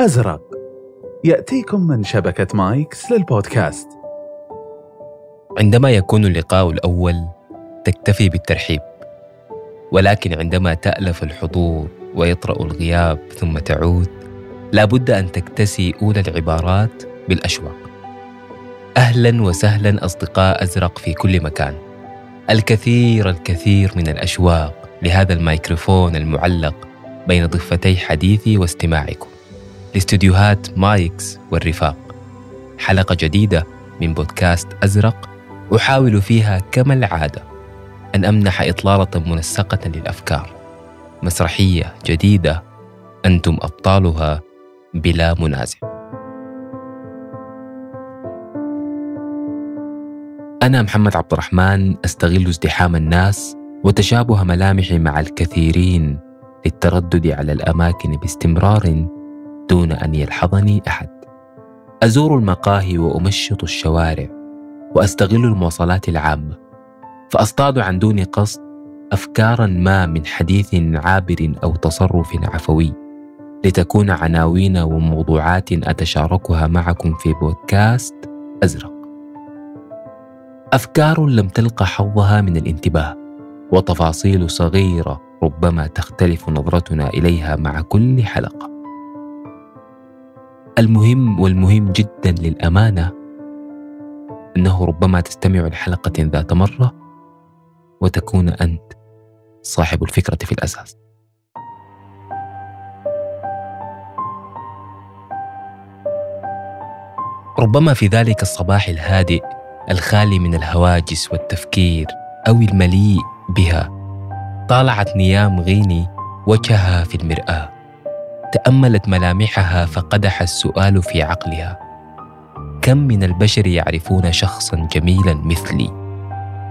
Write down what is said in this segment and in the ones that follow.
أزرق. يأتيكم من شبكة مايكس للبودكاست. عندما يكون اللقاء الأول تكتفي بالترحيب. ولكن عندما تألف الحضور ويطرأ الغياب ثم تعود لابد أن تكتسي أولى العبارات بالأشواق. أهلا وسهلا أصدقاء أزرق في كل مكان. الكثير الكثير من الأشواق لهذا الميكروفون المعلق بين ضفتي حديثي واستماعكم. لاستديوهات مايكس والرفاق. حلقة جديدة من بودكاست أزرق أحاول فيها كما العادة أن أمنح إطلالة منسقة للأفكار. مسرحية جديدة أنتم أبطالها بلا منازع. أنا محمد عبد الرحمن أستغل ازدحام الناس وتشابه ملامحي مع الكثيرين للتردد على الأماكن باستمرار دون أن يلحظني أحد. أزور المقاهي وأمشط الشوارع وأستغل المواصلات العامة فأصطاد عن دون قصد أفكارا ما من حديث عابر أو تصرف عفوي لتكون عناوين وموضوعات أتشاركها معكم في بودكاست أزرق. أفكار لم تلق حظها من الانتباه وتفاصيل صغيرة ربما تختلف نظرتنا إليها مع كل حلقة. المهم والمهم جدا للأمانة أنه ربما تستمع لحلقة ذات مرة وتكون أنت صاحب الفكرة في الأساس. ربما في ذلك الصباح الهادئ الخالي من الهواجس والتفكير أو المليء بها طالعت نيام غيني وجهها في المرآة. تأملت ملامحها فقدح السؤال في عقلها. كم من البشر يعرفون شخصا جميلا مثلي؟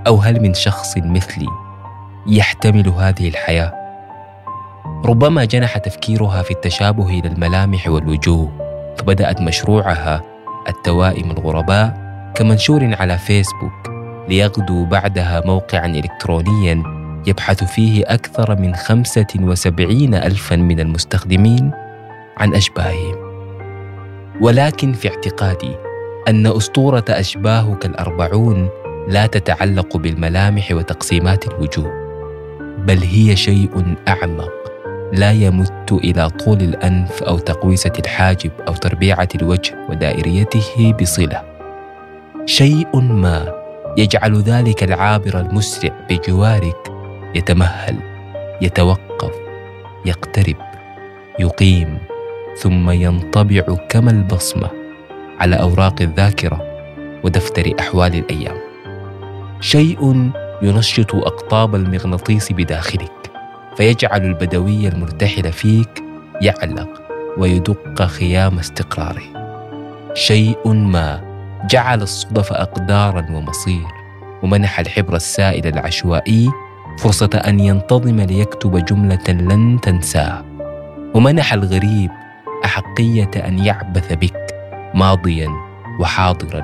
أو هل من شخص مثلي يحتمل هذه الحياة؟ ربما جنح تفكيرها في التشابه إلى الملامح والوجوه فبدأت مشروعها التوائم الغرباء كمنشور على فيسبوك ليغدو بعدها موقعا إلكترونيا يبحث فيه أكثر من خمسة وسبعين ألفا من المستخدمين عن أشباههم ولكن في اعتقادي أن أسطورة أشباهك الأربعون لا تتعلق بالملامح وتقسيمات الوجوه بل هي شيء أعمق لا يمت إلى طول الأنف أو تقويسة الحاجب أو تربيعة الوجه ودائريته بصلة. شيء ما يجعل ذلك العابر المسرع بجوارك يتمهل يتوقف يقترب يقيم ثم ينطبع كما البصمة على أوراق الذاكرة ودفتر أحوال الأيام. شيء ينشط أقطاب المغناطيس بداخلك فيجعل البدوي المرتحل فيك يعلق ويدق خيام استقراره. شيء ما جعل الصدف اقدارا ومصير ومنح الحبر السائل العشوائي فرصة أن ينتظم ليكتب جملة لن تنساه ومنح الغريب أحقية أن يعبث بك ماضيا وحاضرا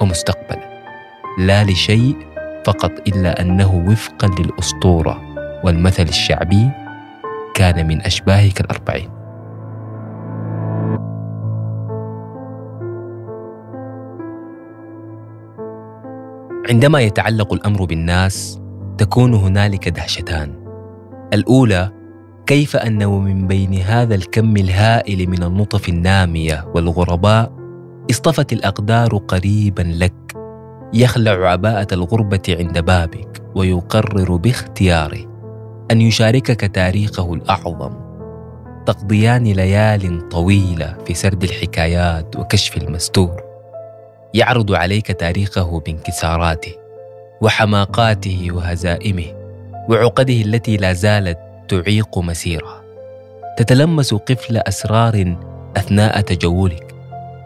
ومستقبلا. لا لشيء فقط إلا أنه وفقا للأسطورة والمثل الشعبي كان من أشباهك الأربعين. عندما يتعلق الأمر بالناس تكون هنالك دهشتان. الأولى كيف ان ومن بين هذا الكم الهائل من النطف النامية والغرباء اصطفت الأقدار قريبا لك يخلع عباءة الغربة عند بابك ويقرر باختياره أن يشاركك تاريخه الأعظم. تقضيان ليال طويلة في سرد الحكايات وكشف المستور. يعرض عليك تاريخه بانكساراته. وحماقاته وهزائمه وعقده التي لا زالت تعيق مسيره تتلمس قفل أسرار أثناء تجولك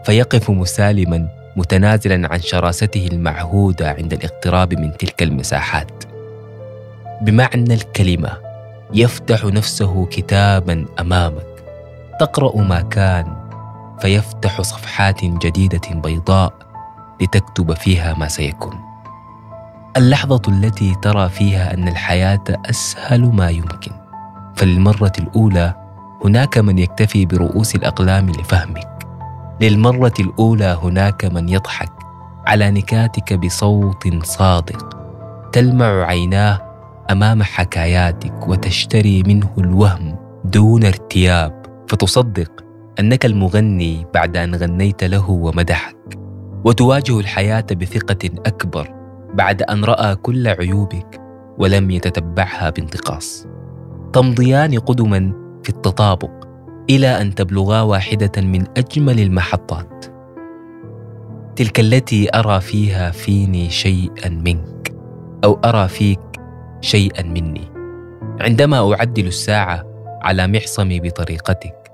فيقف مسالما متنازلا عن شراسته المعهودة عند الاقتراب من تلك المساحات. بمعنى الكلمة يفتح نفسه كتابا أمامك. تقرأ ما كان فيفتح صفحات جديدة بيضاء لتكتب فيها ما سيكون. اللحظة التي ترى فيها أن الحياة أسهل ما يمكن. فللمرة الأولى هناك من يكتفي برؤوس الأقلام لفهمك. للمرة الأولى هناك من يضحك على نكاتك بصوت صادق. تلمع عيناه أمام حكاياتك وتشتري منه الوهم دون ارتياب. فتصدق أنك المغني بعد أن غنيت له ومدحك. وتواجه الحياة بثقة أكبر. بعد أن رأى كل عيوبك ولم يتتبعها بانتقاص. تمضيان قدما في التطابق إلى أن تبلغا واحدة من أجمل المحطات. تلك التي أرى فيها فيني شيئا منك أو أرى فيك شيئا مني. عندما أعدل الساعة على معصمي بطريقتك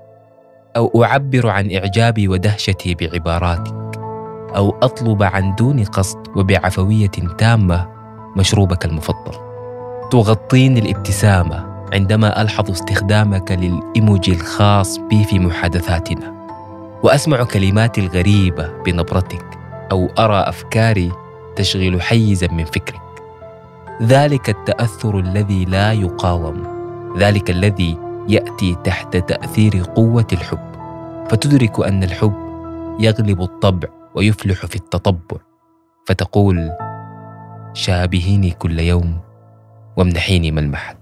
أو أعبر عن إعجابي ودهشتي بعباراتك أو أطلب عن دون قصد وبعفوية تامة مشروبك المفضل. تغطيني الابتسامة عندما ألحظ استخدامك للإيموجي الخاص بي في محادثاتنا. وأسمع كلماتي الغريبة بنبرتك أو أرى أفكاري تشغل حيزا من فكرك. ذلك التأثر الذي لا يقاوم. ذلك الذي يأتي تحت تأثير قوة الحب. فتدرك أن الحب يغلب الطبع ويفلح في التطبع فتقول شابهيني كل يوم وامنحيني ملمحك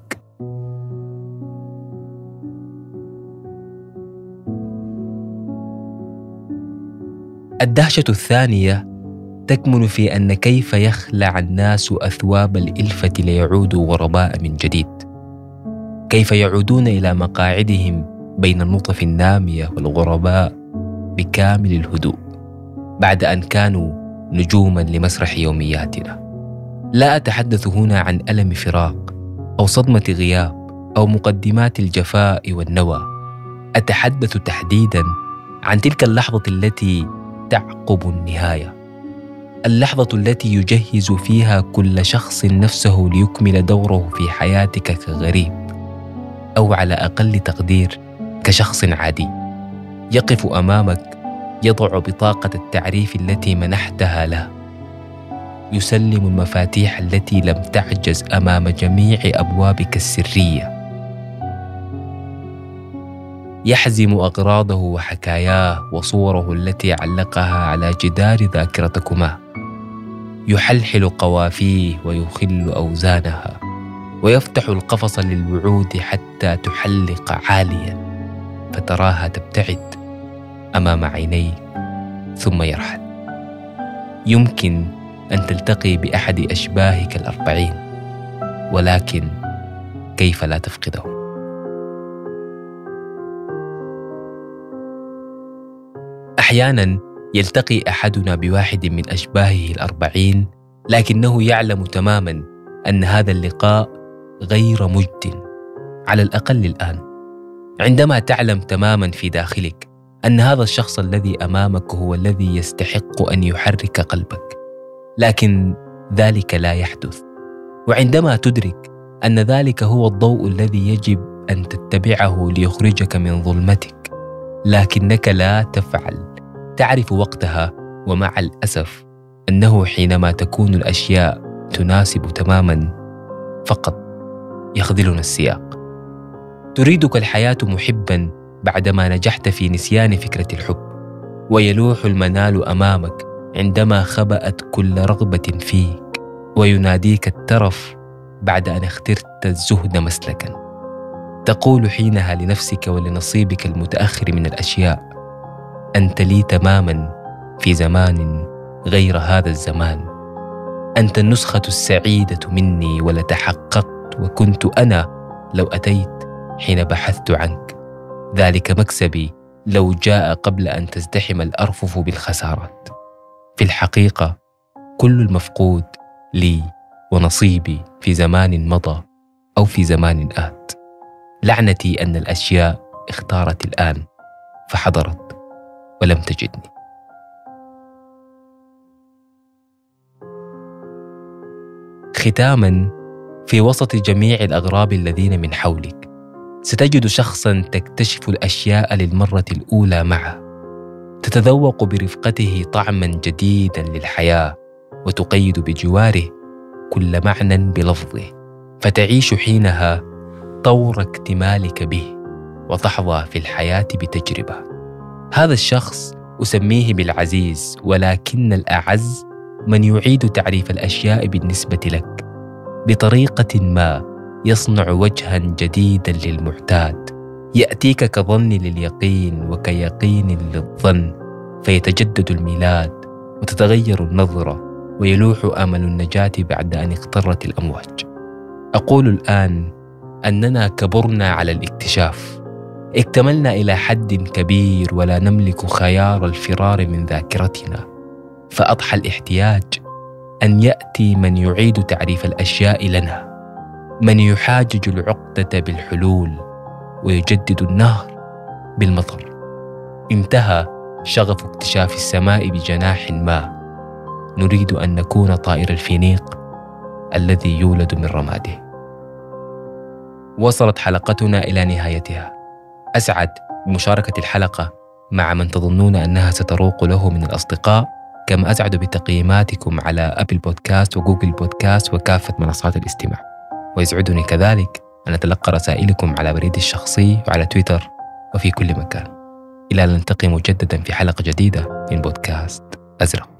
الدهشة الثانية تكمن في أن كيف يخلع الناس أثواب الإلفة ليعودوا غرباء من جديد. كيف يعودون إلى مقاعدهم بين النطف النامية والغرباء بكامل الهدوء. بعد أن كانوا نجوما لمسرح يومياتنا. لا أتحدث هنا عن ألم فراق أو صدمة غياب أو مقدمات الجفاء والنوى. أتحدث تحديدا عن تلك اللحظة التي تعقب النهاية. اللحظة التي يجهز فيها كل شخص نفسه ليكمل دوره في حياتك كغريب أو على أقل تقدير كشخص عادي. يقف أمامك يضع بطاقة التعريف التي منحتها له. يسلم المفاتيح التي لم تعجز أمام جميع أبوابك السرية. يحزم أغراضه وحكاياه وصوره التي علقها على جدار ذاكرتكما. يحلحل قوافيه ويخل أوزانها. ويفتح القفص للوعود حتى تحلق عاليا. فتراها تبتعد. أمام عينيك ثم يرحل. يمكن أن تلتقي بأحد أشباهك الأربعين ولكن كيف لا تفقده أحيانا يلتقي أحدنا بواحد من أشباهه الأربعين لكنه يعلم تماما أن هذا اللقاء غير مجد. على الأقل الآن عندما تعلم تماما في داخلك أن هذا الشخص الذي أمامك هو الذي يستحق أن يحرك قلبك. لكن ذلك لا يحدث. وعندما تدرك أن ذلك هو الضوء الذي يجب أن تتبعه ليخرجك من ظلمتك لكنك لا تفعل. تعرف وقتها ومع الأسف أنه حينما تكون الأشياء تناسب تماما فقط يخذلنا السياق. تريدك الحياة محبا بعدما نجحت في نسيان فكرة الحب. ويلوح المنال أمامك عندما خبأت كل رغبة فيك. ويناديك الترف بعد أن اخترت الزهد مسلكا. تقول حينها لنفسك ولنصيبك المتأخر من الأشياء أنت لي تماما في زمان غير هذا الزمان. أنت النسخة السعيدة مني ولتحققت وكنت أنا لو أتيت حين بحثت عنك. ذلك مكسبي لو جاء قبل أن تزدحم الأرفف بالخسارات. في الحقيقة كل المفقود لي ونصيبي في زمان مضى أو في زمان آت. لعنتي أن الأشياء اختارت الآن فحضرت ولم تجدني. ختاما في وسط جميع الأغراب الذين من حولك ستجد شخصا تكتشف الأشياء للمرة الأولى معه. تتذوق برفقته طعما جديدا للحياة وتقيد بجواره كل معنى بلفظه. فتعيش حينها طور اكتمالك به وتحظى في الحياة بتجربة. هذا الشخص أسميه بالعزيز ولكن الأعز من يعيد تعريف الأشياء بالنسبة لك. بطريقة ما يصنع وجها جديدا للمعتاد. يأتيك كظن لليقين وكيقين للظن فيتجدد الميلاد وتتغير النظرة ويلوح أمل النجاة بعد أن اقترت الأمواج. أقول الآن أننا كبرنا على الاكتشاف. اكتملنا إلى حد كبير ولا نملك خيار الفرار من ذاكرتنا. فأضحى الاحتياج أن يأتي من يعيد تعريف الأشياء لنا. من يحاجج العقدة بالحلول ويجدد النهر بالمطر. انتهى شغف اكتشاف السماء بجناح ما. نريد أن نكون طائر الفينيق الذي يولد من رماده. وصلت حلقتنا إلى نهايتها. أسعد بمشاركة الحلقة مع من تظنون أنها ستروق له من الأصدقاء. كما أسعد بتقييماتكم على أبل بودكاست وجوجل بودكاست وكافة منصات الاستماع. ويسعدني كذلك أن أتلقى رسائلكم على بريدي الشخصي وعلى تويتر وفي كل مكان. إلى أن نلتقي مجددا في حلقة جديدة من بودكاست أزرق.